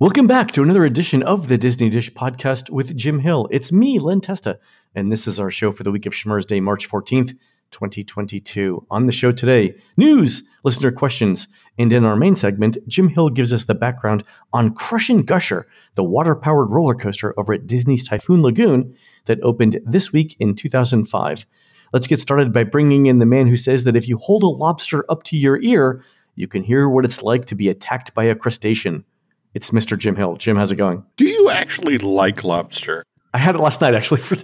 Welcome back to another edition of the Disney Dish podcast with Jim Hill. It's me, Len Testa, and this is our show for the week of Schmur's Day, March 14th, 2022. On the show today, news, listener questions, and in our main segment, Jim Hill gives us the background on Crush 'n' Gusher, the water powered roller coaster over at Disney's Typhoon Lagoon that opened this week in 2005. Let's get started by bringing in the man who says that if you hold a lobster up to your ear, you can hear what it's like to be attacked by a crustacean. It's Mr. Jim Hill. Jim, how's it going? Do you actually like lobster? I had it last night actually. For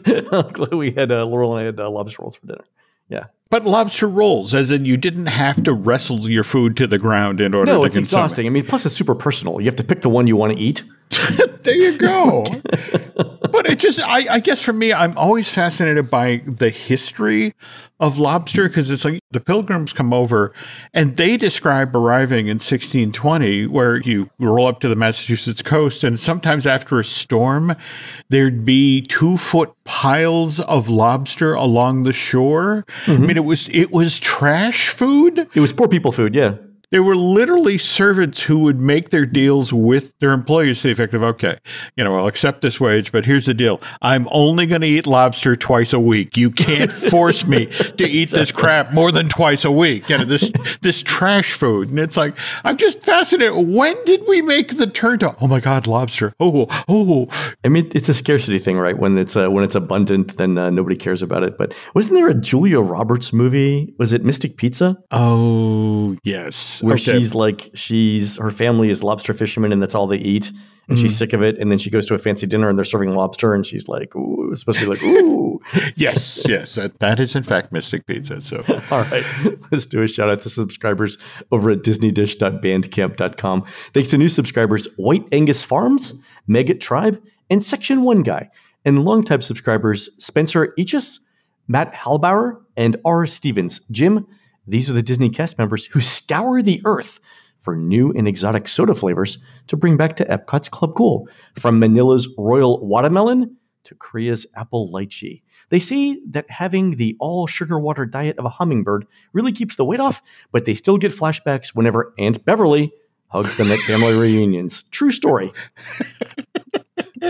we had uh, Laurel and I had uh, lobster rolls for dinner. Yeah, but lobster rolls, as in you didn't have to wrestle your food to the ground in order. No, to it's exhausting. It. I mean, plus it's super personal. You have to pick the one you want to eat. there you go. but it just, I, I, guess for me, I'm always fascinated by the history of lobster because it's like the pilgrims come over and they describe arriving in 1620 where you roll up to the Massachusetts coast and sometimes after a storm, there'd be two foot piles of lobster along the shore. Mm-hmm. I mean, it was, it was trash food. It was poor people food. Yeah. There were literally servants who would make their deals with their employers to the effect of, okay, you know, I'll accept this wage, but here's the deal. I'm only going to eat lobster twice a week. You can't force me to eat exactly. this crap more than twice a week. You know, this, this trash food. And it's like, I'm just fascinated. When did we make the turn to, oh my God, lobster? Oh, oh. I mean, it's a scarcity thing, right? When it's, uh, when it's abundant, then uh, nobody cares about it. But wasn't there a Julia Roberts movie? Was it Mystic Pizza? Oh, yes where okay. she's like she's her family is lobster fishermen and that's all they eat. And mm she's sick of it. And then she goes to a fancy dinner and they're serving lobster and she's like ooh it's supposed to be like ooh. Yes yes. That, that is in fact mystic pizza. So all right. Let's do a shout out to subscribers over at disneydish.bandcamp.com thanks to new subscribers white angus farms Megget tribe and section one guy. And longtime subscribers spencer Eachus, matt halbauer and r. Stevens. Jim these are the Disney cast members who scour the earth for new and exotic soda flavors to bring back to Epcot's Club Cool, from Manila's Royal Watermelon to Korea's Apple Lychee. They say that having the all sugar water diet of a hummingbird really keeps the weight off, but they still get flashbacks whenever Aunt Beverly hugs them at family reunions. True story.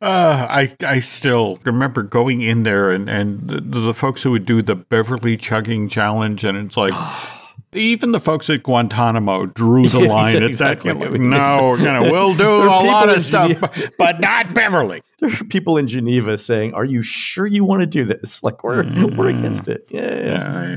uh, I I still remember going in there and and the, the, folks who would do the Beverly chugging challenge, and it's like. even the folks at Guantanamo drew the line. exactly. Like, no, you know, we'll do a lot of stuff, but, but, not Beverly. There are people in Geneva saying, "Are you sure you want to do this? Like we're mm. we're against it." Yeah, yeah. yeah.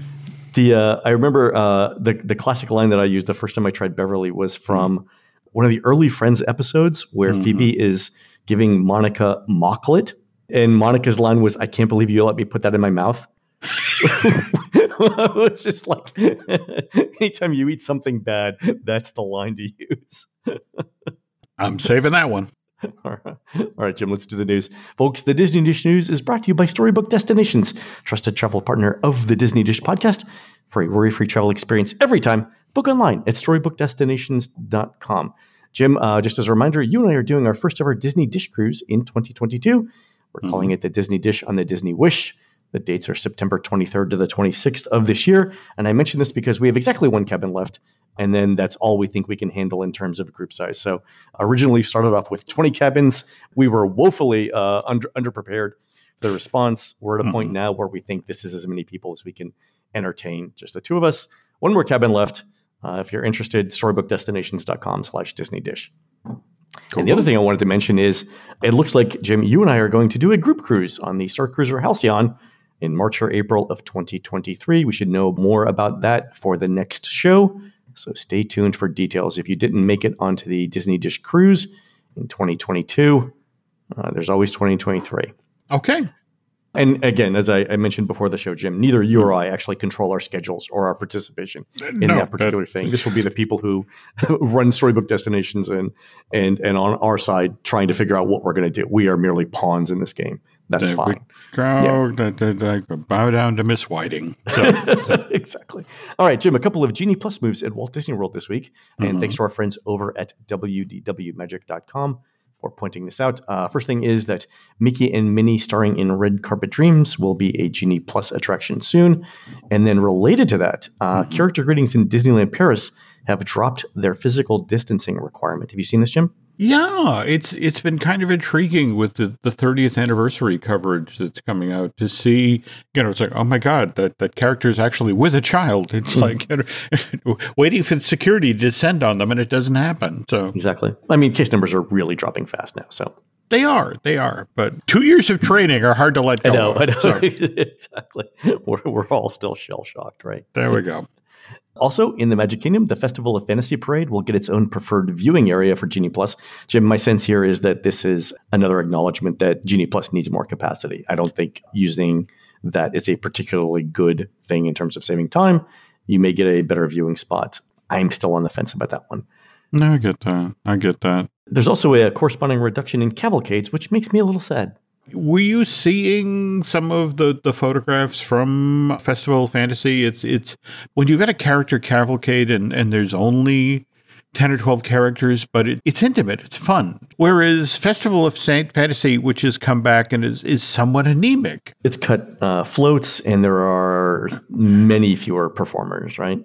The uh, I remember uh, the the classic line that I used the first time I tried Beverly was from mm. one of the early Friends episodes where mm-hmm. Phoebe is giving Monica Mockolate. And Monica's line was, I can't believe you let me put that in my mouth. it's just like anytime you eat something bad, that's the line to use. I'm saving that one. All right. All right, Jim, let's do the news. Folks, the Disney Dish News is brought to you by Storybook Destinations, trusted travel partner of the Disney Dish podcast. For a worry free travel experience every time, book online at storybookdestinations.com. Jim, uh, just as a reminder, you and I are doing our first ever Disney Dish cruise in 2022. We're mm-hmm. calling it the Disney Dish on the Disney Wish. The dates are September 23rd to the 26th of this year. And I mention this because we have exactly one cabin left. And then that's all we think we can handle in terms of group size. So originally we started off with 20 cabins. We were woefully uh, under underprepared. For the response, we're at a mm-hmm. point now where we think this is as many people as we can entertain. Just the two of us. One more cabin left. Uh, if you're interested, storybookdestinations.com slash Disney Dish. Cool. And the other thing I wanted to mention is it looks like, Jim, you and I are going to do a group cruise on the Star Cruiser Halcyon in March or April of 2023. We should know more about that for the next show. So stay tuned for details. If you didn't make it onto the Disney Dish cruise in 2022, uh, there's always 2023. Okay. And again, as I, I, mentioned before the show, Jim, neither you or I actually control our schedules or our participation in no, that particular thing. This will be the people who run storybook destinations and and and on our side trying to figure out what we're going to do. We are merely pawns in this game. That's fine. Go, yeah. bow down to Miss Whiting. So. exactly. All right, Jim. A couple of Genie Plus moves at Walt Disney World this week, and mm-hmm. thanks to our friends over at wdwmagic.com for pointing this out. Uh, first thing is that Mickey and Minnie starring in Red Carpet Dreams will be a Genie Plus attraction soon. And then related to that, uh, mm-hmm. character greetings in Disneyland Paris have dropped their physical distancing requirement. Have you seen this, Jim? Yeah, it's it's been kind of intriguing with the, the 30th anniversary coverage that's coming out to see, you know, it's like, oh my God, that, that character is actually with a child. It's Hmm. like you know, waiting for the security to descend on them and it doesn't happen. So Exactly. I mean, case numbers are really dropping fast now. So they are, they are. But two years of training are hard to let go I know, of. I know. So exactly. We're, we're all still shell shocked, right? there we go. Also, in the Magic Kingdom, the Festival of Fantasy Parade will get its own preferred viewing area for Genie Plus. Jim, my sense here is that this is another acknowledgement that Genie Plus needs more capacity. I don't think using that is a particularly good thing in terms of saving time. You may get a better viewing spot. I'm still on the fence about that one. No, I get that. I get that. There's also a corresponding reduction in cavalcades, which makes me a little sad. Were you seeing some of the, the photographs from Festival of Fantasy? It's it's when you've got a character cavalcade and, and there's only 10 or 12 characters, but it, it's intimate, it's fun. Whereas Festival of Saint Fantasy, which has come back and is, is somewhat anemic. It's cut uh, floats, and there are many fewer performers, right?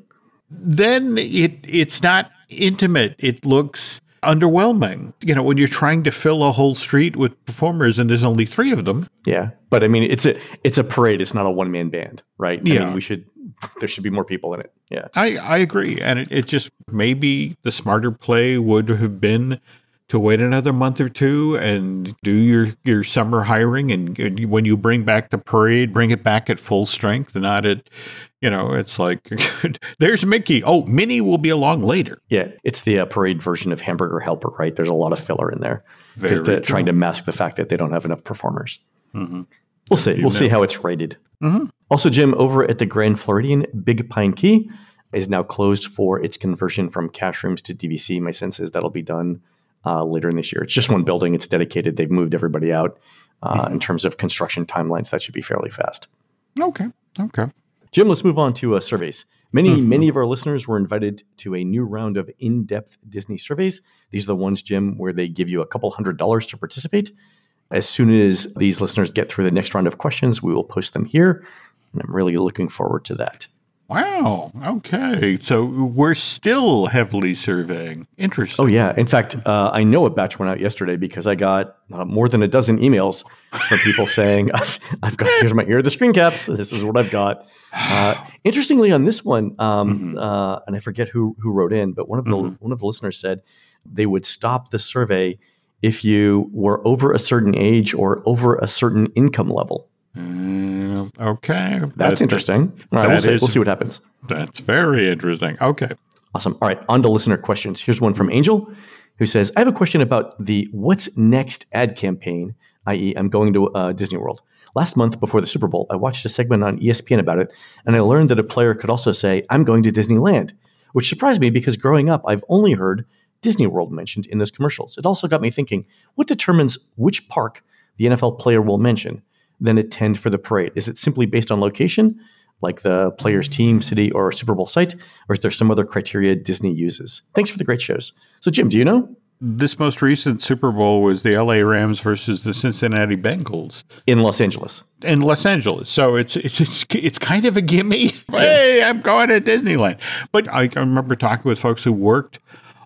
Then it it's not intimate. It looks underwhelming. You know, when you're trying to fill a whole street with performers and there's only three of them. Yeah, but I mean, it's a it's a parade. It's not a one man band, right? I Yeah. mean, we should there should be more people in it. Yeah, I, I agree. And it, it just maybe the smarter play would have been to wait another month or two and do your, your summer hiring. And, and when you bring back the parade, bring it back at full strength, not at, you know, it's like, there's Mickey. Oh, Minnie will be along later. yeah. It's the uh, parade version of Hamburger Helper, right? There's a lot of filler in there because they're trying to mask the fact that they don't have enough performers. Mhm. We'll see. We'll see how it's rated. Also, Jim, over at the Grand Floridian, Big Pine Key is now closed for its conversion from cash rooms to DVC. My sense is that'll be done uh, later in this year. It's just one building. It's dedicated. They've moved everybody out. Uh, In terms of construction timelines, that should be fairly fast. Okay. Okay. Jim, let's move on to uh, surveys. Many, many of our listeners were invited to a new round of in depth Disney surveys. These are the ones, Jim, where they give you a couple hundred dollars to participate. As soon as these listeners get through the next round of questions, we will post them here. And I'm really looking forward to that. Wow. Okay. So we're still heavily surveying. Interesting. Oh, yeah. In fact, uh, I know a batch went out yesterday because I got uh, more than a dozen emails from people saying, I've got, here's my, here are the screen caps. This is what I've got. Uh, interestingly, on this one, um, uh, and I forget who, who wrote in, but one of the, one of the listeners said they would stop the survey if you were over a certain age or over a certain income level. Uh, okay. That's That- interesting. All right, that we'll see, is- we'll see what happens. That's very interesting. Okay. Awesome. All right, on to listener questions. Here's one from Angel who says, I have a question about the What's Next ad campaign, i.e., I'm going to uh, Disney World. Last month before the Super Bowl, I watched a segment on ESPN about it, and I learned that a player could also say, I'm going to Disneyland, which surprised me because growing up, I've only heard Disney World mentioned in those commercials. It also got me thinking, what determines which park the NFL player will mention, then attend for the parade? Is it simply based on location? like the player's team, city, or Super Bowl site, or is there some other criteria Disney uses? Thanks for the great shows. So, Jim, do you know? This most recent Super Bowl was the LA Rams versus the Cincinnati Bengals In Los Angeles. in Los Angeles. So it's it's it's, it's kind of a gimme. Hey, I'm going to Disneyland. But I, I remember talking with folks who worked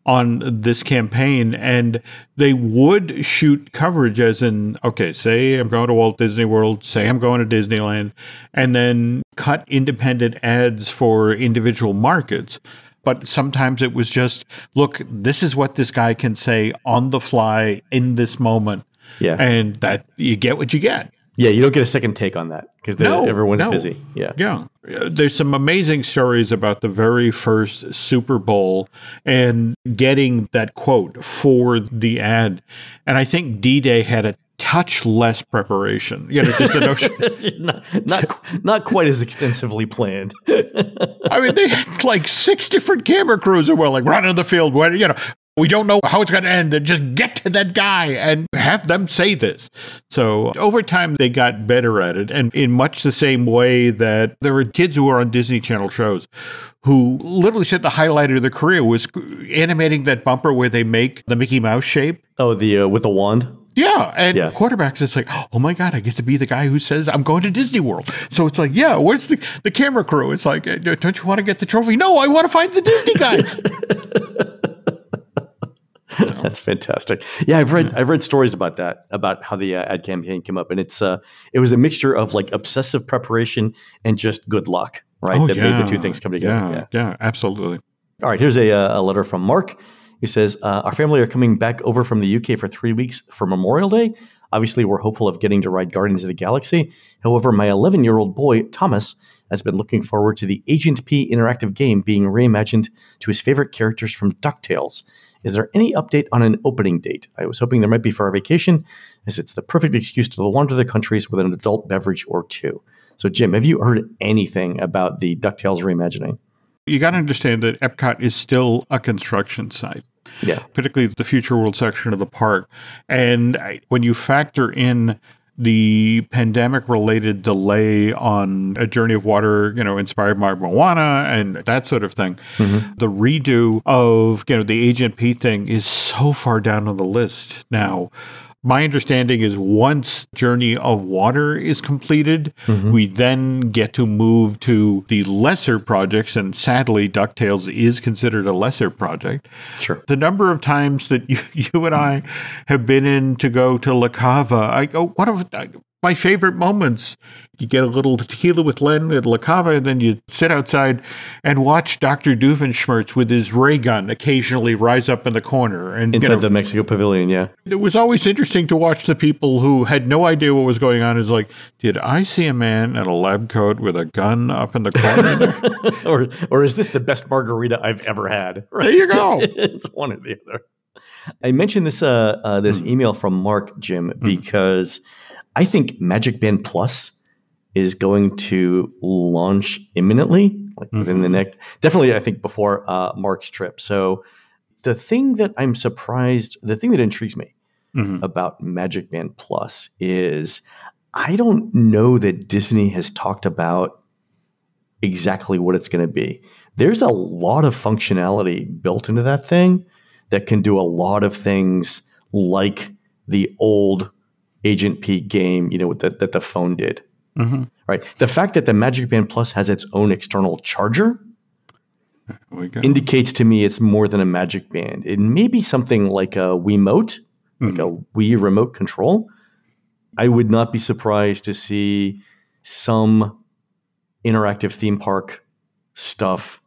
on this campaign and they would shoot coverage as in okay say i'm going to walt disney world say i'm going to disneyland and then cut independent ads for individual markets. But sometimes it was just look this is what this guy can say on the fly in this moment. Yeah. and that you get what you get yeah, you don't get a second take on that because No, everyone's no. busy. Yeah. yeah. Uh, There's some amazing stories about the very first Super Bowl and getting that quote for the ad. And I think D Day had a touch less preparation. You know, just a notion. not, not, not quite as extensively planned. I mean, they had like six different camera crews that were like, run in the field. You know, we don't know how it's going to end. And just get to that guy and have them say this. So over time, they got better at it. And in much the same way that there were kids who were on Disney Channel shows who literally said the highlight of their career was animating that bumper where they make the Mickey Mouse shape. oh, the uh, with the wand. Yeah, and Yeah. quarterbacks, it's like, oh my god, I get to be the guy who says I'm going to Disney World. So it's like, yeah, where's the the camera crew? It's like, don't you want to get the trophy? No, I want to find the Disney guys. That's fantastic. Yeah, I've read I've read stories about that about how the uh, ad campaign came up, and it's uh, it was a mixture of like obsessive preparation and just good luck, right? Oh, that yeah. made the two things come together. Yeah, yeah, absolutely. All right, here's a, uh, a letter from Mark. He says, uh, Our family are coming back over from the UK for three weeks for Memorial Day. Obviously, we're hopeful of getting to ride Guardians of the Galaxy. However, my 11 year old boy, Thomas, has been looking forward to the Agent P interactive game being reimagined to his favorite characters from DuckTales. Is there any update on an opening date? I was hoping there might be for our vacation, as it's the perfect excuse to wander the countries with an adult beverage or two. So, Jim, have you heard anything about the DuckTales reimagining? You got to understand that Epcot is still a construction site. Yeah. particularly the future world section of the park. And when you factor in the pandemic related delay on a journey of water, you know, inspired by Moana and that sort of thing, mm-hmm. the redo of, you know, the Agent P thing is so far down on the list now. My understanding is once Journey of Water is completed, mm-hmm. we then get to move to the lesser projects. And sadly, DuckTales is considered a lesser project Sure. the number of times that you, you and I have been in to go to La Cava, I go, one of my favorite moments. You get a little tequila with Len at La Cava, and then you sit outside and watch Dr. Doofenshmirtz with his ray gun occasionally rise up in the corner. And you Inside know, the Mexico Pavilion, yeah. it was always interesting to watch the people who had no idea what was going on. Is like, did I see a man in a lab coat with a gun up in the corner? or or is this the best margarita I've ever had? there you go. it's one or the other. I mentioned this uh, uh, this email from Mark Jim because I think Magic Band Plus is going to launch imminently, like within the next definitely I think before uh, Mark's trip. So the thing that I'm surprised, the thing that intrigues me Mhm. about Magic Band Plus is I don't know that Disney has talked about exactly what it's going to be. There's a lot of functionality built into that thing that can do a lot of things like the old Agent P game, you know, that, that the phone did. Mhm. Right. The fact that the Magic Band Plus has its own external charger There we go. indicates to me it's more than a Magic Band. It may be something like a Wiimote, like a Wii remote control. I would not be surprised to see some interactive theme park stuff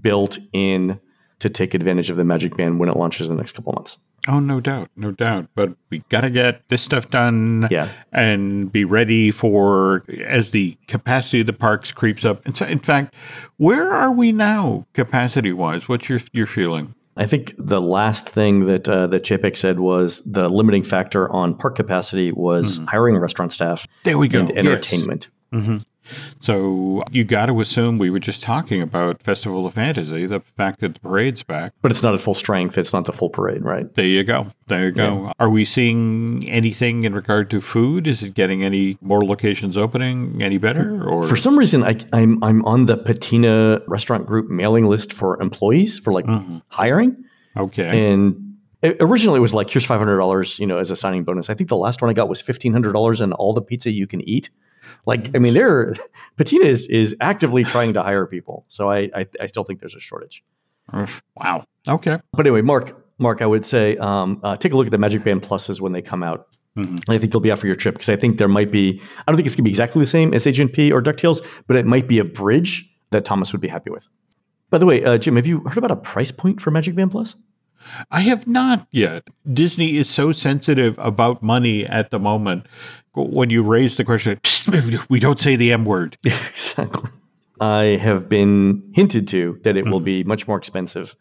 built in to take advantage of the Magic Band when it launches in the next couple months. Oh, no doubt, no doubt. But we got to get this stuff done Yeah. and be ready for as the capacity of the parks creeps up. In, fa- in fact, where are we now, capacity wise? What's your your feeling? I think the last thing that uh, that Chapek said was the limiting factor on park capacity was hiring restaurant staff There we go. and Yes. entertainment. So you got to assume we were just talking about Festival of Fantasy, the fact that the parade's back. But it's not at full strength. It's not the full parade, right? There you go. There you go. Are we seeing anything in regard to food? Is it getting any more locations opening any better? Or For some reason, I, I'm I'm on the Patina restaurant group mailing list for employees for like mm-hmm. hiring, okay, and originally it was like here's five hundred dollars, you know, as a signing bonus. I think the last one I got was fifteen hundred dollars and all the pizza you can eat. Like, I mean, they're Patina is is actively trying to hire people, so I I, I still think there's a shortage. wow. Okay, But anyway, Mark, Mark, I would say um, uh, take a look at the Magic Band Pluses when they come out. And I think they'll be out for your trip because I think there might be. I don't think it's going to be exactly the same as Agent P or Ducktales, but it might be a bridge that Thomas would be happy with. By the way, uh, Jim, have you heard about a price point for Magic Band Plus? I have not yet. Disney is so sensitive about money at the moment. When you raise the question, we don't say the M word. exactly. I have been hinted to that it will mm-hmm. be much more expensive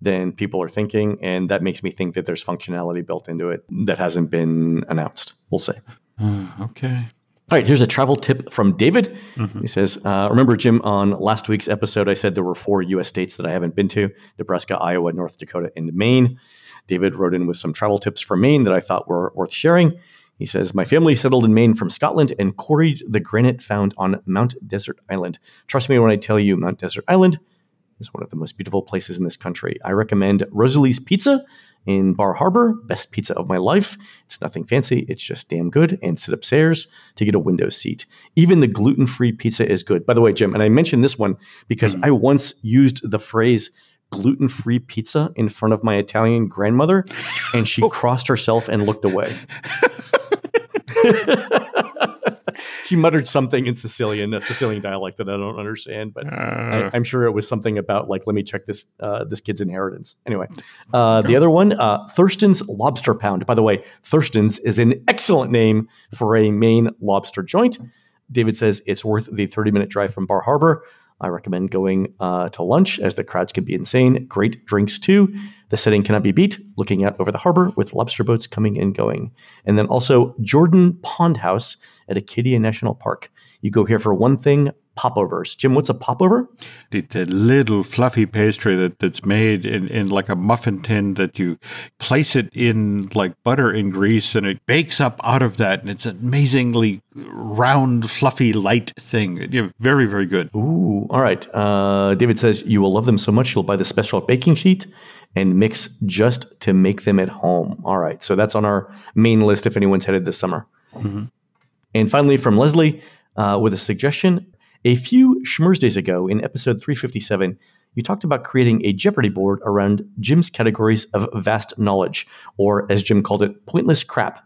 than people are thinking, and that makes me think that there's functionality built into it that hasn't been announced. We'll see. Okay. All right, here's a travel tip from David. He says, uh, Remember, Jim, on last week's episode, I said there were four U.S. states that I haven't been to Nebraska, Iowa, North Dakota, and Maine. David wrote in with some travel tips for Maine that I thought were worth sharing. He says, My family settled in Maine from Scotland and quarried the granite found on Mount Desert Island. Trust me when I tell you, Mount Desert Island is one of the most beautiful places in this country. I recommend Rosalie's Pizza in Bar Harbor, best pizza of my life. It's nothing fancy, it's just damn good. And sit upstairs to get a window seat. Even the gluten free pizza is good. By the way, Jim, and I mentioned this one because mm. I once used the phrase gluten free pizza in front of my Italian grandmother, and she crossed herself and looked away. she muttered something in Sicilian, a Sicilian dialect that I don't understand, but I, am sure it was something about like, let me check this uh, this kid's inheritance. Anyway, uh, the other one, uh, Thurston's Lobster Pound. By the way, Thurston's is an excellent name for a Maine lobster joint. David says it's worth the 30 minute drive from Bar Harbor. I recommend going uh, to lunch as the crowds can be insane. Great drinks too. The setting cannot be beat, looking out over the harbor with lobster boats coming and going. And then also Jordan Pond House at Acadia National Park. You go here for one thing, popovers. Jim, what's a popover? The, the little fluffy pastry that, that's made in, in like a muffin tin that you place it in like butter and grease and it bakes up out of that. And it's an amazingly round, fluffy, light thing. Yeah, very, very good. Ooh, all right. Uh, David says you will love them so much you'll buy the special baking sheet and mix just to make them at home. All right. So that's on our main list if anyone's headed this summer. Mm-hmm. And finally, from Leslie uh, with a suggestion. A few Schmurs days ago in episode 357, you talked about creating a Jeopardy board around Jim's categories of vast knowledge, or as Jim called it, pointless crap.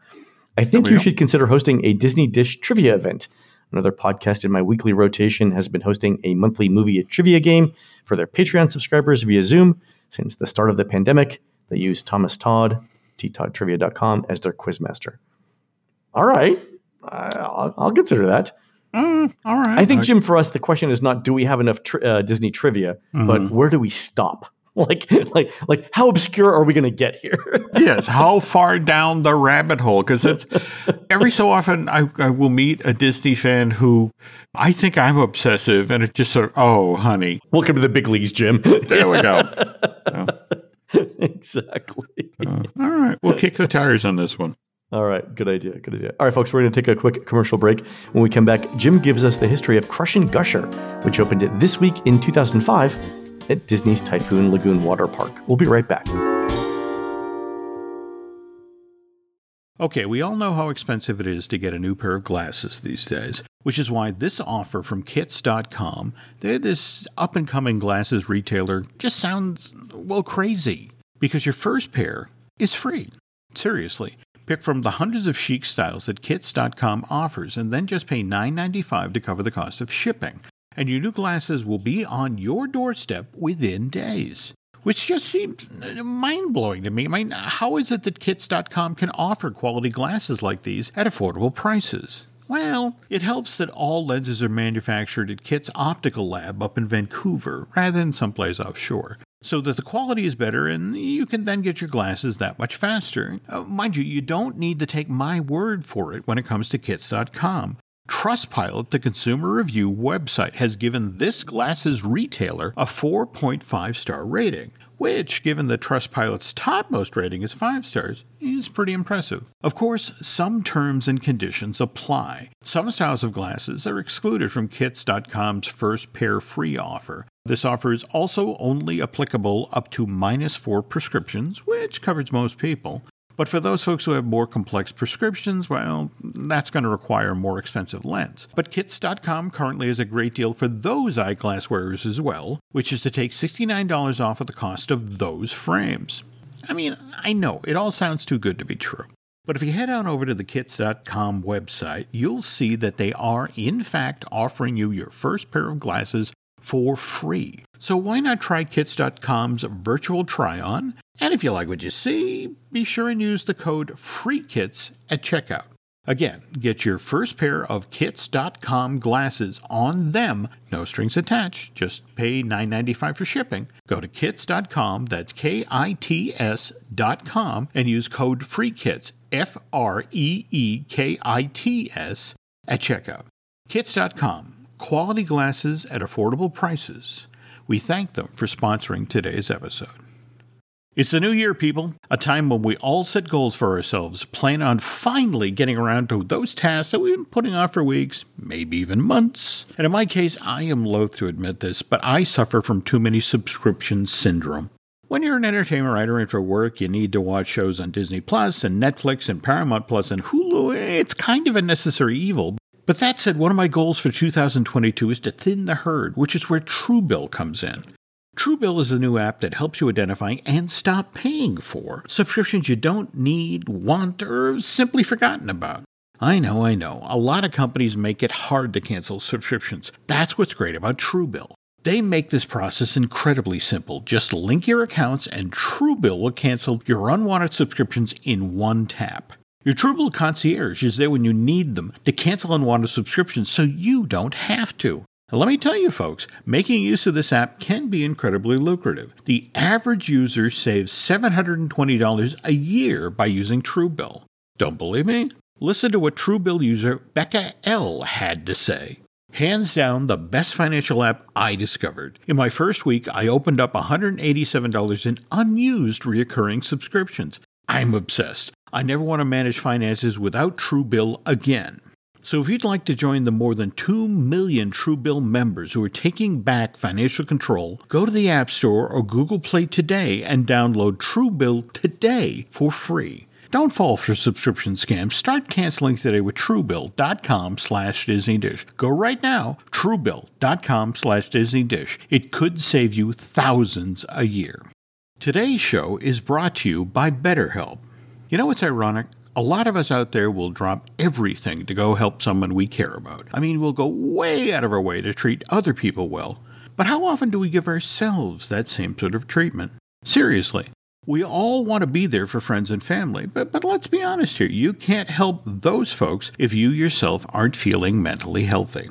I think you should consider hosting a Disney Dish trivia event. Another podcast in my weekly rotation has been hosting a monthly movie trivia game for their Patreon subscribers via Zoom since the start of the pandemic. They use Thomas Todd, ttoddtrivia.com, as their quizmaster. All right. I'll, I'll consider that. Mm, all right. I think, Jim, for us, the question is not do we have enough tri- uh, Disney trivia, mm-hmm. but where do we stop? Like, like, like, how obscure are we going to get here? yes, how far down the rabbit hole? Because it's every so often I, I will meet a Disney fan who I think I'm obsessive, and it's just sort of, oh, honey, welcome to the big leagues, Jim. there we go. exactly. Uh, all right, we'll kick the tires on this one. All right, good idea, good idea. All right, folks, we're going to take a quick commercial break. When we come back, Jim gives us the history of Crush 'n' Gusher, which opened this week in 2005 at Disney's Typhoon Lagoon Water Park. We'll be right back. Okay, we all know how expensive it is to get a new pair of glasses these days, which is why this offer from kits.com, they're this up and coming glasses retailer, just sounds, well, crazy. Because your first pair is free. Seriously. Pick from the hundreds of chic styles that Kits.com offers and then just pay $9.95 to cover the cost of shipping. And your new glasses will be on your doorstep within days. Which just seems mind blowing to me. I mean, how is it that Kits.com can offer quality glasses like these at affordable prices? Well, it helps that all lenses are manufactured at Kits Optical Lab up in Vancouver rather than someplace offshore so that the quality is better and you can then get your glasses that much faster. Uh, mind you, you don't need to take my word for it when it comes to kits.com. Trustpilot, the consumer review website, has given this glasses retailer a 4.5 star rating which, given that Trustpilot's topmost rating is 5 stars, is pretty impressive. Of course, some terms and conditions apply. Some styles of glasses are excluded from Kits.com's first pair free offer. This offer is also only applicable up to minus 4 prescriptions, which covers most people. But for those folks who have more complex prescriptions, well, that's going to require more expensive lens. But Kits.com currently has a great deal for those eyeglass wearers as well, which is to take $69 off of the cost of those frames. I mean, I know, it all sounds too good to be true. But if you head on over to the kits.com website, you'll see that they are, in fact, offering you your first pair of glasses for free. So why not try kits.com's virtual try on? And if you like what you see, be sure and use the code FREEKITS at checkout. Again, get your first pair of kits.com glasses on them, no strings attached, just pay $9.95 for shipping. Go to kits.com, that's K I T S.com, and use code FREEKITS, F R E E K I T S, at checkout. Kits.com, quality glasses at affordable prices. We thank them for sponsoring today's episode. It's the new year, people, a time when we all set goals for ourselves, plan on finally getting around to those tasks that we've been putting off for weeks, maybe even months. And in my case, I am loath to admit this, but I suffer from too many subscription syndrome. When you're an entertainment writer and for work, you need to watch shows on Disney Plus and Netflix and Paramount Plus and Hulu. It's kind of a necessary evil. But that said, one of my goals for 2022 is to thin the herd, which is where Truebill comes in. Truebill is a new app that helps you identify and stop paying for subscriptions you don't need, want, or simply forgotten about. I know, I know. A lot of companies make it hard to cancel subscriptions. That's what's great about Truebill. They make this process incredibly simple. Just link your accounts, and Truebill will cancel your unwanted subscriptions in one tap. Your Truebill concierge is there when you need them to cancel unwanted subscriptions so you don't have to. Now, let me tell you, folks, making use of this app can be incredibly lucrative. The average user saves $720 a year by using Truebill. Don't believe me? Listen to what Truebill user Becca L had to say. Hands down, the best financial app I discovered. In my first week, I opened up $187 in unused recurring subscriptions. I'm obsessed. I never want to manage finances without Truebill again. So if you'd like to join the more than 2 million Truebill members who are taking back financial control, go to the App Store or Google Play today and download Truebill today for free. Don't fall for subscription scams. Start canceling today with Truebill.com slash Disney Dish. Go right now, Truebill.com slash Disney Dish. It could save you thousands a year. Today's show is brought to you by BetterHelp. You know what's ironic? A lot of us out there will drop everything to go help someone we care about. I mean, we'll go way out of our way to treat other people well. But how often do we give ourselves that same sort of treatment? Seriously, we all want to be there for friends and family, but, but let's be honest here. You can't help those folks if you yourself aren't feeling mentally healthy.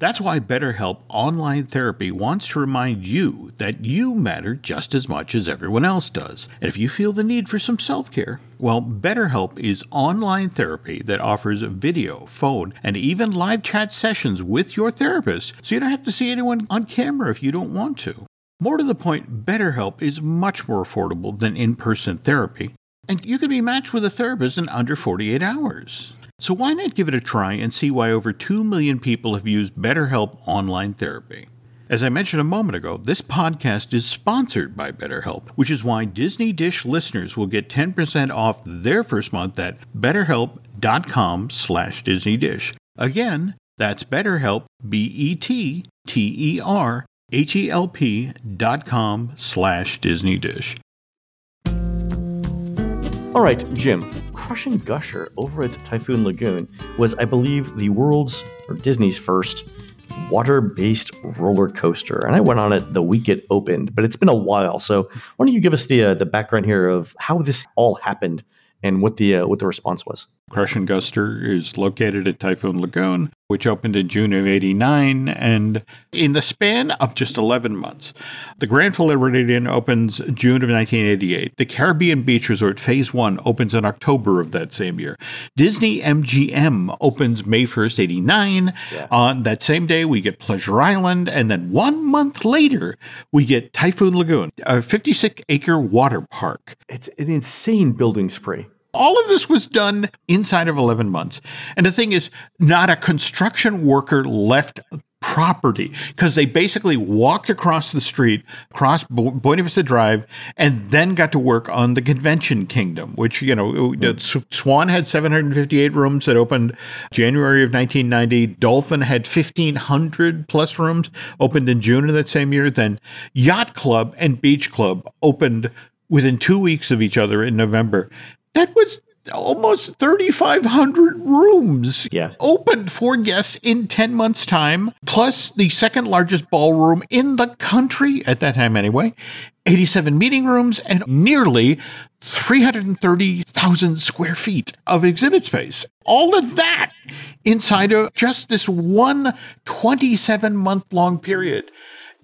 That's why BetterHelp Online Therapy wants to remind you that you matter just as much as everyone else does. And if you feel the need for some self care, well, BetterHelp is online therapy that offers video, phone, and even live chat sessions with your therapist, so you don't have to see anyone on camera if you don't want to. More to the point, BetterHelp is much more affordable than in person therapy, and you can be matched with a therapist in under 48 hours. So why not give it a try and see why over 2 million people have used BetterHelp online therapy? As I mentioned a moment ago, this podcast is sponsored by BetterHelp, which is why Disney Dish listeners will get 10% off their first month at betterhelp.com slash Disney Dish. Again, that's BetterHelp, B-E-T-T-E-R H-E-L-P dot com slash Disney Dish. All right, Jim. Crush 'n' Gusher over at Typhoon Lagoon was, I believe, the world's or Disney's first water-based roller coaster, and I went on it the week it opened. But it's been a while, so why don't you give us the uh, the background here of how this all happened and what the uh, what the response was? Crush 'n' Gusher is located at Typhoon Lagoon, which opened in June of 89 and in the span of just 11 months. The Grand Floridian opens June of 1988. The Caribbean Beach Resort Phase 1 opens in October of that same year. Disney MGM opens May 1st, 89. Yeah. On that same day, we get Pleasure Island. And then one month later, we get Typhoon Lagoon, a 56 acre water park. It's an insane building spree. All of this was done inside of 11 months. And the thing is, not a construction worker left property because they basically walked across the street, across Buena Vista Drive, and then got to work on the Convention Kingdom, which, you know, hmm. Swan had 758 rooms that opened January of 1990. Dolphin had 1,500 plus rooms, opened in June of that same year. Then Yacht Club and Beach Club opened within two weeks of each other in November. That was almost 3,500 rooms yeah. opened for guests in 10 months' time, plus the second largest ballroom in the country at that time, anyway. 87 meeting rooms and nearly 330,000 square feet of exhibit space. All of that inside of just this one 27 month long period.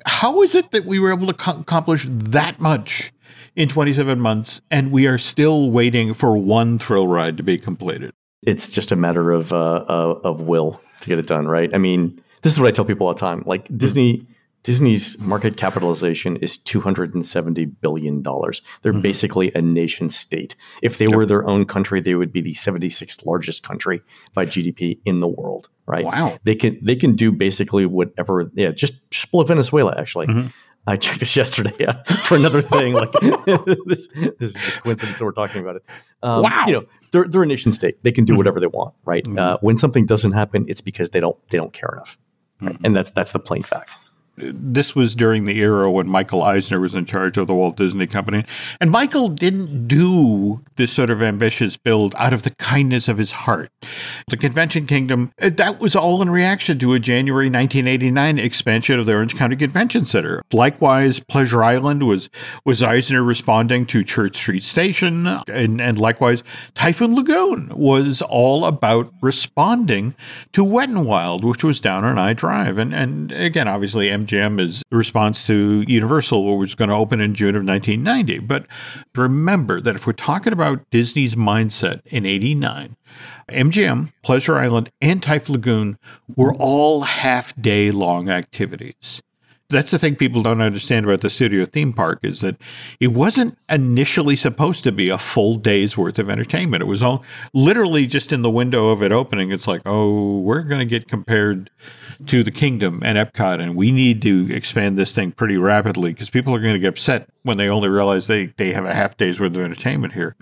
How is it that we were able to accomplish that much in 27 months, and we are still waiting for one thrill ride to be completed. It's just a matter of uh, of will to get it done, right? I mean, this is what I tell people all the time. Like Disney, mm-hmm. Disney's market capitalization is 270 billion dollars. They're mm-hmm. basically a nation state. If they yep. were their own country, they would be the 76th largest country by GDP in the world. Right? Wow. They can they can do basically whatever. Yeah, just just below Venezuela actually. Mm-hmm. I checked this yesterday for another thing. Like this, this is just coincidence that we're talking about it. Um, wow. You know, they're, they're a nation state. They can do mm-hmm. whatever they want, right? Mm-hmm. Uh, when something doesn't happen, it's because they don't they don't care enough, right? mm-hmm. and that's that's the plain fact. This was during the era when Michael Eisner was in charge of the Walt Disney Company. And Michael didn't do this sort of ambitious build out of the kindness of his heart. The Convention Kingdom, uh, that was all in reaction to a January 1989 expansion of the Orange County Convention Center. Likewise, Pleasure Island was, was Eisner responding to Church Street Station. And, and likewise, Typhoon Lagoon was all about responding to Wet and Wild, which was down on I Drive. And, and again, obviously, MGM is a response to Universal, which was going to open in June of 1990. But remember that if we're talking about Disney's mindset in 89, MGM, Pleasure Island, and Typhoon Lagoon were all half day long activities. That's the thing people don't understand about the studio theme park is that it wasn't initially supposed to be a full day's worth of entertainment. It was all literally just in the window of it opening. It's like, oh, we're going to get compared to the kingdom and Epcot, and we need to expand this thing pretty rapidly because people are going to get upset when they only realize they, they have a half day's worth of entertainment here.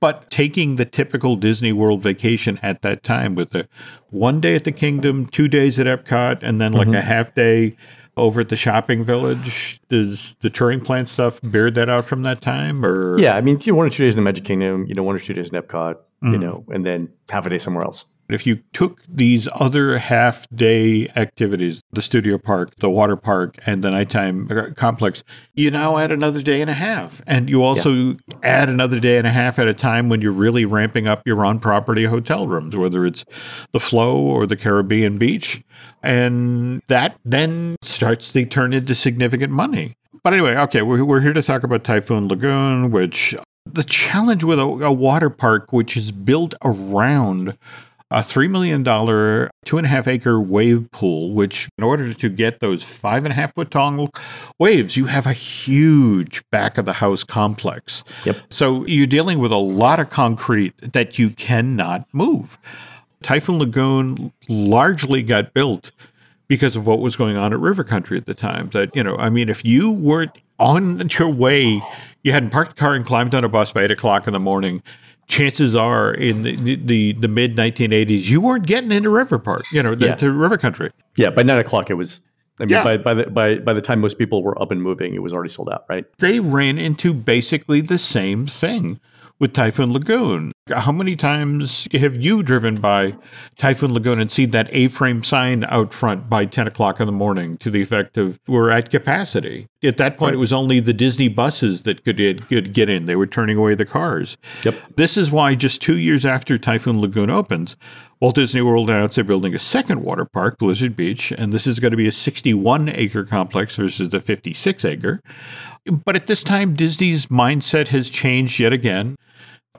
But taking the typical Disney World vacation at that time with the one day at the kingdom, two days at Epcot, and then like mm-hmm. a half day over at the shopping village? Does the Turing plant stuff bear that out from that time or? Yeah i mean one or two days in the magic kingdom you know one or two days in epcot mm. you know and then half a day somewhere else if you took these other half day activities, the studio park, the water park, and the nighttime uh, complex, you now add another day and a half. And you also yeah. add another day and a half at a time when you're really ramping up your on property hotel rooms, whether it's the Flow or the Caribbean Beach. And that then starts to turn into significant money. But anyway, okay, we're, we're here to talk about Typhoon Lagoon, which the challenge with a, a water park which is built around a $3 million, two and a half acre wave pool, which, in order to get those five and a half foot tall waves, you have a huge back of the house complex. Yep. So you're dealing with a lot of concrete that you cannot move. Typhoon Lagoon largely got built because of what was going on at River Country at the time. That, you know, I mean, if you weren't on your way, you hadn't parked the car and climbed on a bus by eight o'clock in the morning chances are in the the, the mid 1980s you weren't getting into river park you know the, yeah. to river country yeah by nine o'clock it was I mean, yeah. by, by, the, by, by the time most people were up and moving, it was already sold out, right? They ran into basically the same thing with Typhoon Lagoon. How many times have you driven by Typhoon Lagoon and seen that A frame sign out front by 10 o'clock in the morning to the effect of we're at capacity? At that point, it was only the Disney buses that could get, could get in. They were turning away the cars. Yep. This is why just two years after Typhoon Lagoon opens, Walt Disney World announced they're building a second water park, Blizzard Beach, and this is going to be a 61 acre complex versus the 56 acre. But at this time, Disney's mindset has changed yet again.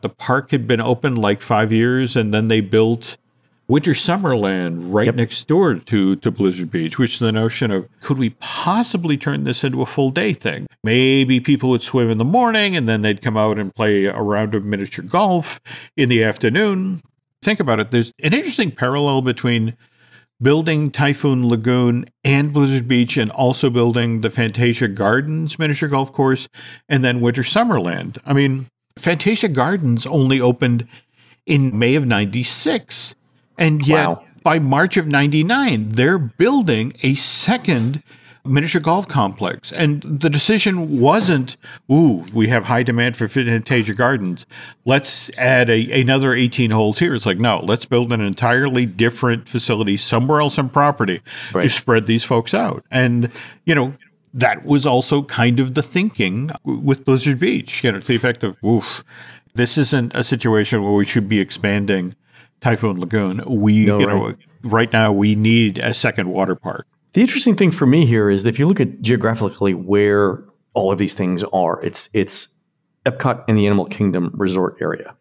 The park had been open like five years, and then they built Winter Summerland right yep. next door to, to Blizzard Beach, which is the notion of could we possibly turn this into a full day thing? Maybe people would swim in the morning and then they'd come out and play a round of miniature golf in the afternoon. Think about it. There's an interesting parallel between building Typhoon Lagoon and Blizzard Beach and also building the Fantasia Gardens miniature golf course and then Winter Summerland. I mean, Fantasia Gardens only opened in May of 96. And yet wow. by March of 99, they're building a second miniature golf complex. And the decision wasn't, ooh, we have high demand for Fantasia Gardens. Let's add a, another 18 holes here. It's like, no, let's build an entirely different facility somewhere else on property right. to spread these folks out. And, you know, that was also kind of the thinking with Blizzard Beach, you know, to the effect of, oof, this isn't a situation where we should be expanding Typhoon Lagoon. We, no, you know, right. right now we need a second water park. The interesting thing for me here is that if you look at geographically where all of these things are, it's it's Epcot and the Animal Kingdom resort area,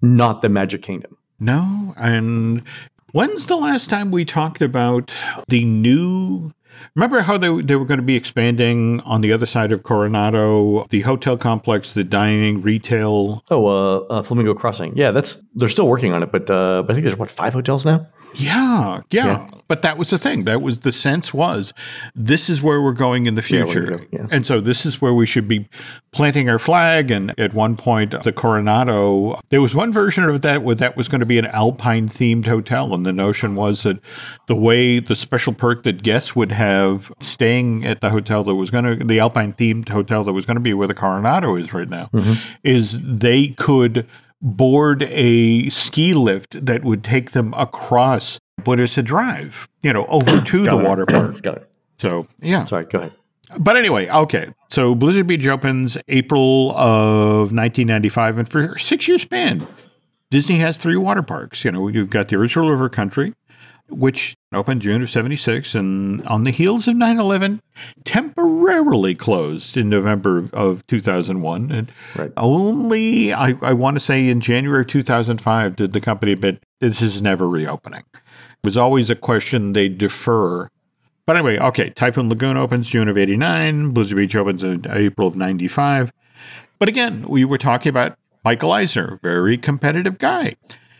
not the Magic Kingdom. No, and when's the last time we talked about the new Remember how they, they were going to be expanding on the other side of Coronado, the hotel complex, the dining, retail? Oh, uh, uh, Flamingo Crossing. Yeah, that's they're still working on it, but uh, I think there's what five hotels now. Yeah, yeah, yeah, But that was the thing. That was the sense was this is where we're going in the future. Yeah, yeah. And so this is where we should be planting our flag. And at one point, the Coronado, there was one version of that where that was going to be an alpine themed hotel. And the notion was that the way the special perk that guests would have staying at the hotel that was going to, the alpine themed hotel that was going to be where the Coronado is right now, mm-hmm. is they could board a ski lift that would take them across Buddhist Drive, you know, over to the water park. So, yeah. Sorry, go ahead. But anyway, okay. So Blizzard Beach opens April of 1995, and for six year span, Disney has three water parks. You know, you've got the original River Country, which opened June of 76 and on the heels of 9-11 temporarily closed in November of 2001 and right. only I, I want to say in January of 2005 did the company admit this is never reopening. It was always a question they defer. But anyway, okay, Typhoon Lagoon opens June of 89, Blizzard Beach opens in April of 95. But again, we were talking about Michael Eisner, very competitive guy.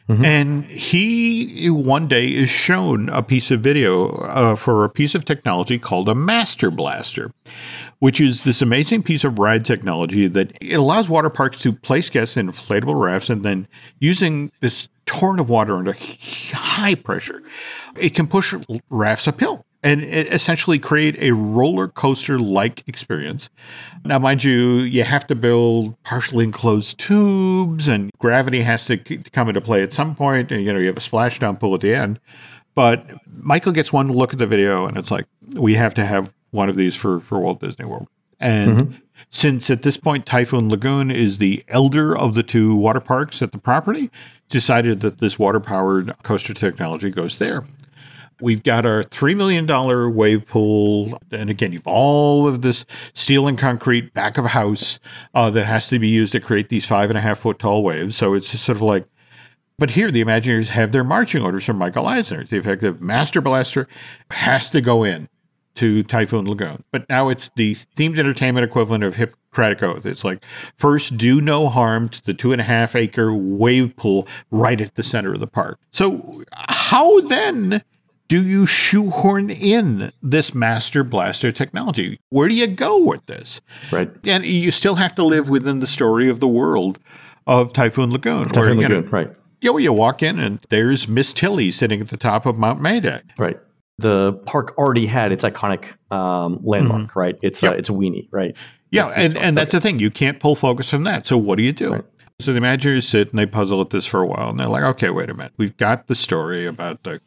Mm-hmm. And he one day is shown a piece of video uh, for a piece of technology called a Master Blaster, which is this amazing piece of ride technology that it allows water parks to place guests in inflatable rafts and then using this torrent of water under high pressure, it can push rafts uphill and essentially create a roller coaster like experience. Now, mind you, you have to build partially enclosed tubes, and gravity has to come into play at some point. And you know, you have a splashdown pool at the end. But Michael gets one look at the video, and it's like we have to have one of these for for Walt Disney World. And mm-hmm. since at this point Typhoon Lagoon is the elder of the two water parks at the property, decided that this water powered coaster technology goes there. We've got our $3 million wave pool. And again, you've all of this steel and concrete back of a house uh, that has to be used to create these five and a half foot tall waves. So it's just sort of like, but here the Imagineers have their marching orders from Michael Eisner. The effective master blaster has to go in to Typhoon Lagoon. But now it's the themed entertainment equivalent of Hippocratic Oath. It's like first do no harm to the two and a half acre wave pool right at the center of the park. So how then do you shoehorn in this master blaster technology? Where do you go with this? Right. And you still have to live within the story of the world of Typhoon Lagoon. Typhoon where, Lagoon, know, right. Yeah, well, you walk in and there's Miss Tilly sitting at the top of Mount Mayday. Right. The park already had its iconic um, landmark, mm-hmm. right? It's yep. uh, it's a weenie, right? Yeah, and, and that's the thing. You can't pull focus from that. So what do you do? Right. So the Imagineers sit and they puzzle at this for a while, and they're like, okay, wait a minute. We've got the story about the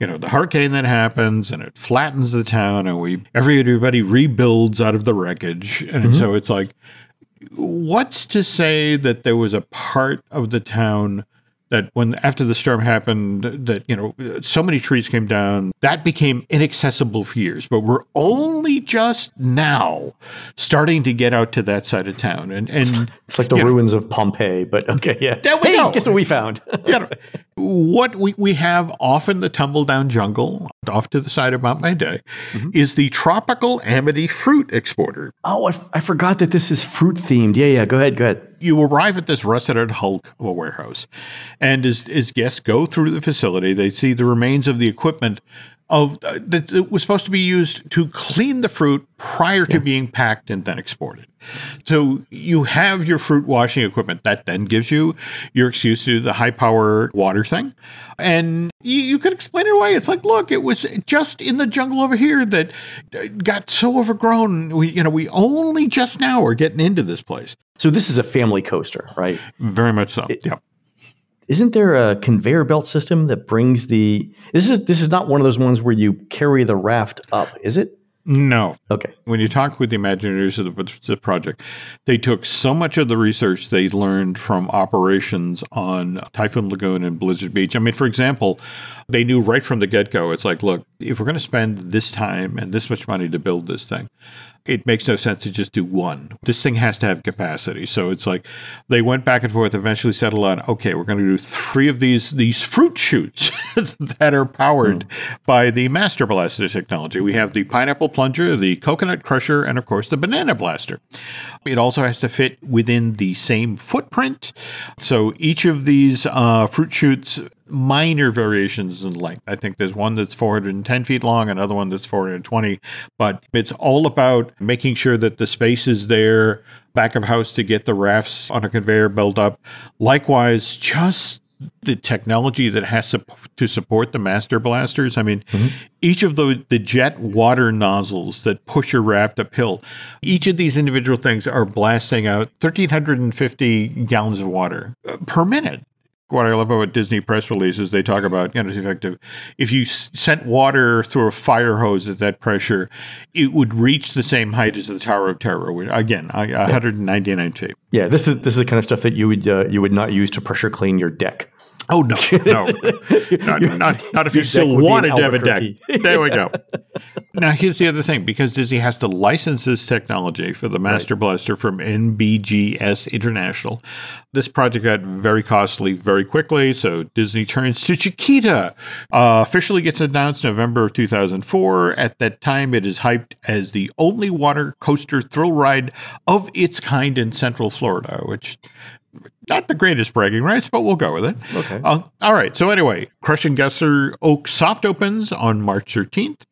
you know the hurricane that happens and it flattens the town and we everybody rebuilds out of the wreckage. And mm-hmm. so it's like what's to say that there was a part of the town that when after the storm happened that you know so many trees came down that became inaccessible for years. But we're only just now starting to get out to that side of town. And and it's like the ruins know, of pompeii but okay yeah. There we hey, go. guess what we found what we, we have off in the tumble down jungle off to the side of mount mayday mm-hmm. is the tropical amity fruit exporter. Oh I, f- I forgot that this is fruit themed. Yeah yeah go ahead go ahead. You arrive at this rusted hulk of a warehouse, and as, as guests go through the facility, they see the remains of the equipment of uh, that was supposed to be used to clean the fruit prior to being packed and then exported. So you have your fruit washing equipment that then gives you your excuse to do the high power water thing. And you, you could explain it away. It's like, look, it was just in the jungle over here that uh, got so overgrown. We, you know, we only just now are getting into this place. So this is a family coaster, right? Very much so. It, yep. Isn't there a conveyor belt system that brings the this is this is not one of those ones where you carry the raft up, is it? No. Okay. When you talk with the Imagineers of the, the, project, they took so much of the research they learned from operations on Typhoon Lagoon and Blizzard Beach. I mean, for example, they knew right from the get go, it's like, look, if we're going to spend this time and this much money to build this thing, it makes no sense to just do one. This thing has to have capacity. So it's like they went back and forth, eventually settled on, okay, we're going to do three of these these fruit chutes that are powered mm. by the Master Blaster technology. We have the pineapple plunger, the coconut crusher, and of course the banana blaster. It also has to fit within the same footprint. So each of these uh, fruit chutes minor variations in length. I think there's one that's 410 feet long, another one that's 420, but it's all about making sure that the space is there back of house to get the rafts on a conveyor built up. Likewise, just the technology that has to support the master blasters. I mean, mm-hmm. each of the, the jet water nozzles that push your raft uphill, each of these individual things are blasting out 1,350 gallons of water uh, per minute what I love about Disney press releases, they talk about you know effective. If you sent water through a fire hose at that pressure, it would reach the same height as the Tower of Terror. Which, again, 199 feet. Yeah, this is this is the kind of stuff that you would uh, you would not use to pressure clean your deck. Oh no, no, not, not, not if you still wanted to have a deck. There we go. now here's the other thing: because Disney has to license this technology for the Master right. Blaster from NBGS International, this project got very costly very quickly. So Disney turns to Chiquita. Uh, officially gets announced November of 2004. At that time, it is hyped as the only water coaster thrill ride of its kind in Central Florida, which not the greatest bragging rights, but we'll go with it. Okay. Uh, all right. So anyway, Crush 'n' Gusher Oak soft opens on March 13th.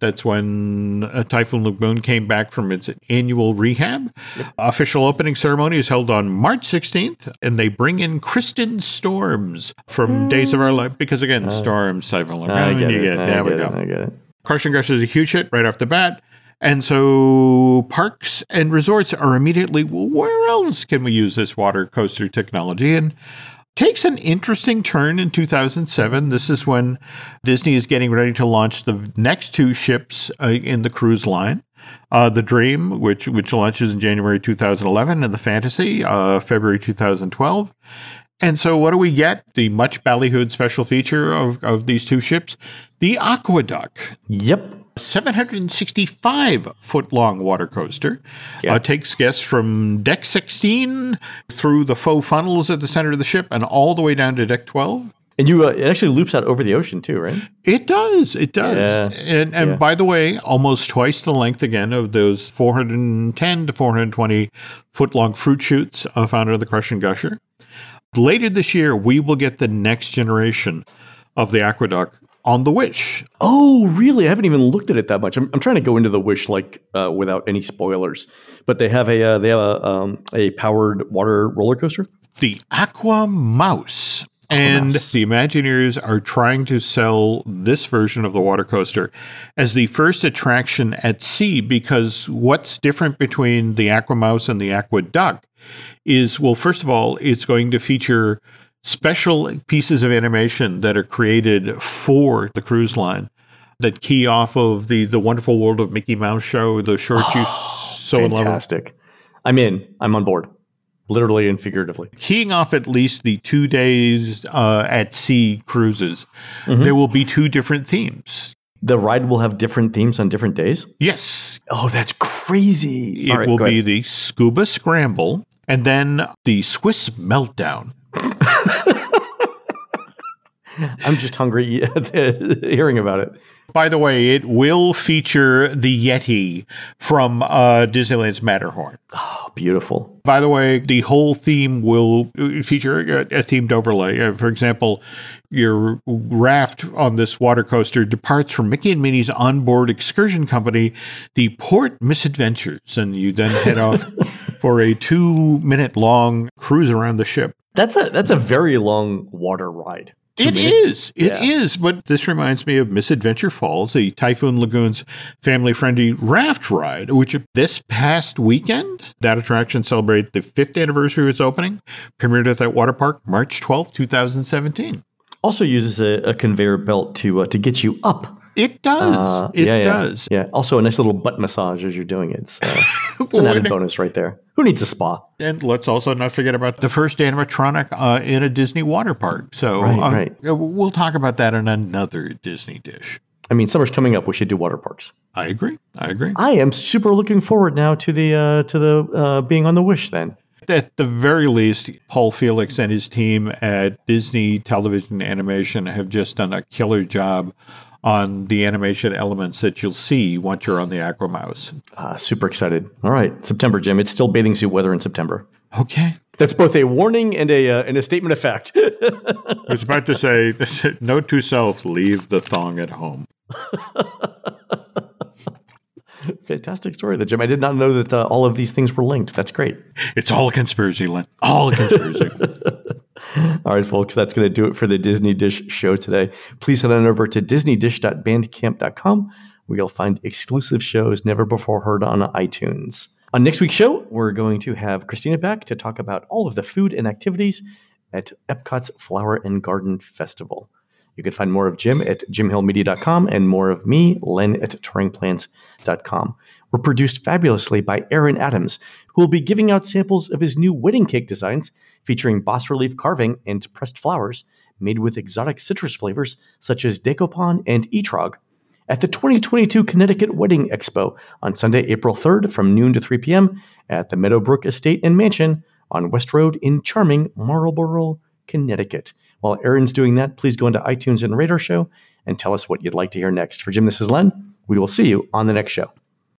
That's when uh, Typhoon Lagoon came back from its annual rehab. Yep. Official opening ceremony is held on March 16th, and they bring in Kirsten Storms from mm. Days of Our Life because again, uh, Storms, Typhoon Lagoon. I get it. I there we go. I get it. Crush and Gush is a huge hit right off the bat. And so parks and resorts are immediately, well, where else can we use this water coaster technology? And takes an interesting turn in 2007. This is when Disney is getting ready to launch the next two ships uh, in the cruise line. Uh, the Dream, which which launches in January 2011, and the Fantasy, uh, February 2012. And so, what do we get? The much ballyhooed special feature of, of these two ships, the AquaDuck. Yep. 765 foot long water coaster. Yeah. Uh, takes guests from deck 16 through the faux funnels at the center of the ship and all the way down to deck 12. And you, uh, it actually loops out over the ocean too, right? It does. It does. Yeah. And and yeah. by the way, almost twice the length again of those 410 to 420 foot long fruit chutes uh, found under the Crush 'n' Gusher. Later this year, we will get the next generation of the AquaDuck on the Wish. Oh, really? I haven't even looked at it that much. I'm, I'm trying to go into the Wish like uh, without any spoilers. But they have a uh, they have a um, a powered water roller coaster. The AquaMouse. And the Imagineers are trying to sell this version of the water coaster as the first attraction at sea because what's different between the AquaMouse and the AquaDuck is well, first of all, it's going to feature special pieces of animation that are created for the cruise line that key off of the the wonderful world of Mickey Mouse show, the short you so in love Fantastic. I'm in. I'm on board. Literally and figuratively. Keying off at least the two days uh, at sea cruises, mm-hmm. there will be two different themes. The ride will have different themes on different days? Yes. Oh, that's crazy. It right, will be the Scuba Scramble and then the Swiss Meltdown. I'm just hungry hearing about it. By the way, it will feature the Yeti from uh, Disneyland's Matterhorn. Oh, beautiful. By the way, the whole theme will feature a, a themed overlay. Uh, for example, your raft on this water coaster departs from Mickey and Minnie's onboard excursion company, the Port Misadventures, and you then head off for a two minute long cruise around the ship. That's a that's a very long water ride. Two it minutes? is. It yeah. is. But this reminds me of Misadventure Falls, the Typhoon Lagoon's family friendly raft ride, which this past weekend, that attraction celebrated the fifth anniversary of its opening, premiered at that water park March 12th, 2017. Also uses a, a conveyor belt to uh, to get you up it does. Uh, it yeah, does. Yeah. Also, a nice little butt massage as you're doing it. So it's an added bonus right there. Who needs a spa? And let's also not forget about the first animatronic uh, in a Disney water park. So right, uh, right. we'll talk about that in another Disney dish. I mean, summer's coming up. We should do water parks. I agree. I agree. I am super looking forward now to the uh, to the uh, being on the Wish. Then at the very least, Paul Felix and his team at Disney Television Animation have just done a killer job on the animation elements that you'll see once you're on the AquaMouse. Uh, super excited. All right, September, Jim. It's still bathing suit weather in September. Okay. That's both a warning and a uh, and a statement of fact. I was about to say, note to self: leave the thong at home. Fantastic story, the Jim. I did not know that uh, all of these things were linked. That's great. It's all a conspiracy, Len. All a conspiracy. all right, folks, that's going to do it for the Disney Dish show today. Please head on over to disneydish.bandcamp.com where you'll find exclusive shows never before heard on iTunes. On next week's show, we're going to have Christina back to talk about all of the food and activities at Epcot's Flower and Garden Festival. You can find more of Jim at jimhillmedia.com and more of me, Len, at touringplans.com. We're produced fabulously by Aaron Adams, who will be giving out samples of his new wedding cake designs featuring bas relief carving and pressed flowers made with exotic citrus flavors such as Dekopon and Etrog at the 2022 Connecticut Wedding Expo on Sunday, April 3rd from noon to 3 p.m. at the Meadowbrook Estate and Mansion on West Road in charming Marlborough, Connecticut. While Aaron's doing that, please go into iTunes and Radar show and tell us what you'd like to hear next. For Jim, this is Len. We will see you on the next show.